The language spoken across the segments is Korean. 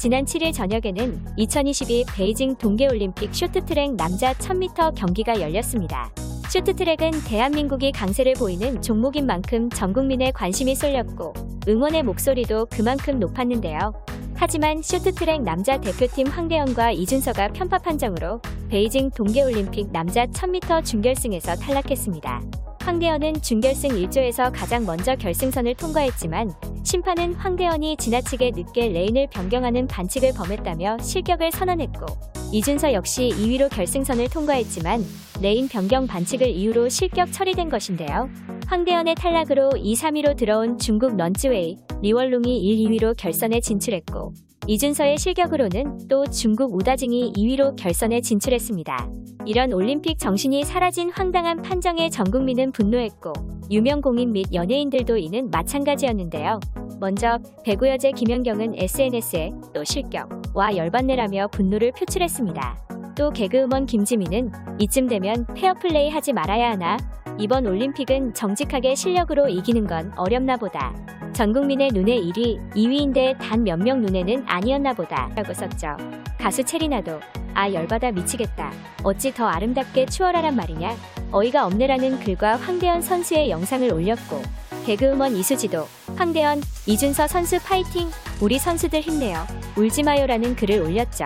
지난 7일 저녁에는 2022 베이징 동계올림픽 쇼트트랙 남자 1000m 경기가 열렸습니다. 쇼트트랙은 대한민국이 강세를 보이는 종목인 만큼 전 국민의 관심이 쏠렸고 응원의 목소리도 그만큼 높았는데요. 하지만 쇼트트랙 남자 대표팀 황대현과 이준서가 편파 판정으로 베이징 동계올림픽 남자 1000m 준결승에서 탈락했습니다. 황대현은 준결승 1조에서 가장 먼저 결승선을 통과했지만 심판은 황대헌이 지나치게 늦게 레인을 변경하는 반칙을 범했다며 실격을 선언했고 이준서 역시 2위로 결승선을 통과했지만 레인 변경 반칙을 이유로 실격 처리된 것인데요. 황대헌의 탈락으로 2, 3위로 들어온 중국 런쯔웨이, 리원룽이 1, 2위로 결선에 진출했고 이준서의 실격으로는 또 중국 우다징이 2위로 결선에 진출했습니다. 이런 올림픽 정신이 사라진 황당한 판정에 전 국민은 분노했고 유명 공인 및 연예인들도 이는 마찬가지였는데요. 먼저 배구 여제 김연경은 SNS에 또 실격, 와 열받네라며 분노를 표출했습니다. 또 개그우먼 김지민은 이쯤 되면 페어플레이 하지 말아야 하나? 이번 올림픽은 정직하게 실력으로 이기는 건 어렵나 보다. 전 국민의 눈에 1위, 2위인데 단 몇 명 눈에는 아니었나 보다. 라고 썼죠. 가수 채리나도 아 열받아 미치겠다. 어찌 더 아름답게 추월하란 말이냐? 어이가 없네라는 글과 황대현 선수의 영상을 올렸고 개그우먼 이수지도 황대현, 이준서 선수 파이팅! 우리 선수들 힘내요. 울지마요라는 글을 올렸죠.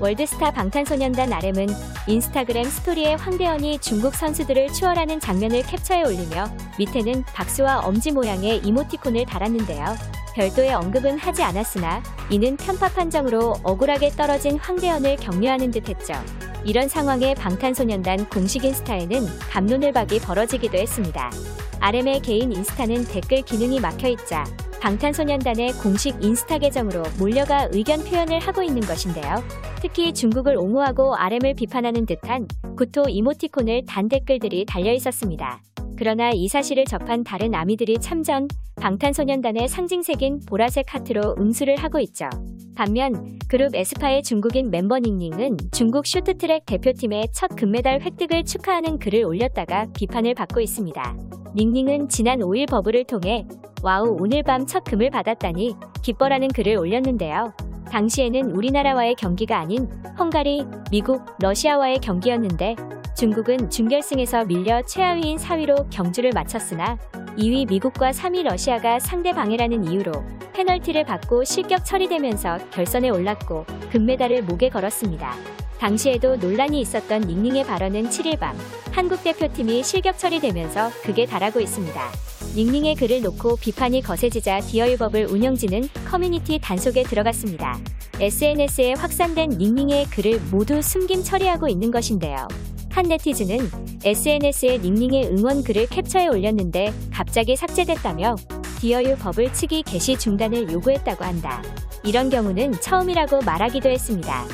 월드스타 방탄소년단 RM은 인스타그램 스토리에 황대현이 중국 선수들을 추월하는 장면을 캡처해 올리며 밑에는 박수와 엄지 모양의 이모티콘을 달았는데요. 별도의 언급은 하지 않았으나 이는 편파 판정으로 억울하게 떨어진 황대현을 격려하는 듯 했죠. 이런 상황에 방탄소년단 공식 인스타에는 감론을박이 벌어지기도 했습니다. RM의 개인 인스타는 댓글 기능이 막혀있자 방탄소년단의 공식 인스타 계정으로 몰려가 의견 표현을 하고 있는 것인데요. 특히 중국을 옹호하고 RM을 비판하는 듯한 구토 이모티콘을 단 댓글들이 달려 있었습니다. 그러나 이 사실을 접한 다른 아미들이 참전, 방탄소년단의 상징색인 보라색 하트로 응수를 하고 있죠. 반면 그룹 에스파의 중국인 멤버 닝닝은 중국 쇼트트랙 대표팀의 첫 금메달 획득을 축하하는 글을 올렸다가 비판을 받고 있습니다. 닝닝은 지난 5일 버블을 통해 와우 오늘 밤 첫 금을 받았다니 기뻐라는 글을 올렸는데요. 당시에는 우리나라와의 경기가 아닌 헝가리, 미국, 러시아와의 경기였는데 중국은 준결승에서 밀려 최하위인 4위로 경주를 마쳤으나 2위 미국과 3위 러시아가 상대 방해라는 이유로 페널티를 받고 실격 처리되면서 결선에 올랐고 금메달을 목에 걸었습니다. 당시에도 논란이 있었던 닝닝의 발언은 7일 밤 한국 대표팀이 실격 처리되면서 극에 달하고 있습니다. 닝닝의 글을 놓고 비판이 거세지자 디어유 버블 운영진은 커뮤니티 단속에 들어갔습니다. SNS에 확산된 닝닝의 글을 모두 숨김 처리하고 있는 것인데요. 한 네티즌은 SNS에 닝닝의 응원 글을 캡처해 올렸는데 갑자기 삭제됐다며 디어유 버블 측이 게시 중단을 요구했다고 한다. 이런 경우는 처음이라고 말하기도 했습니다.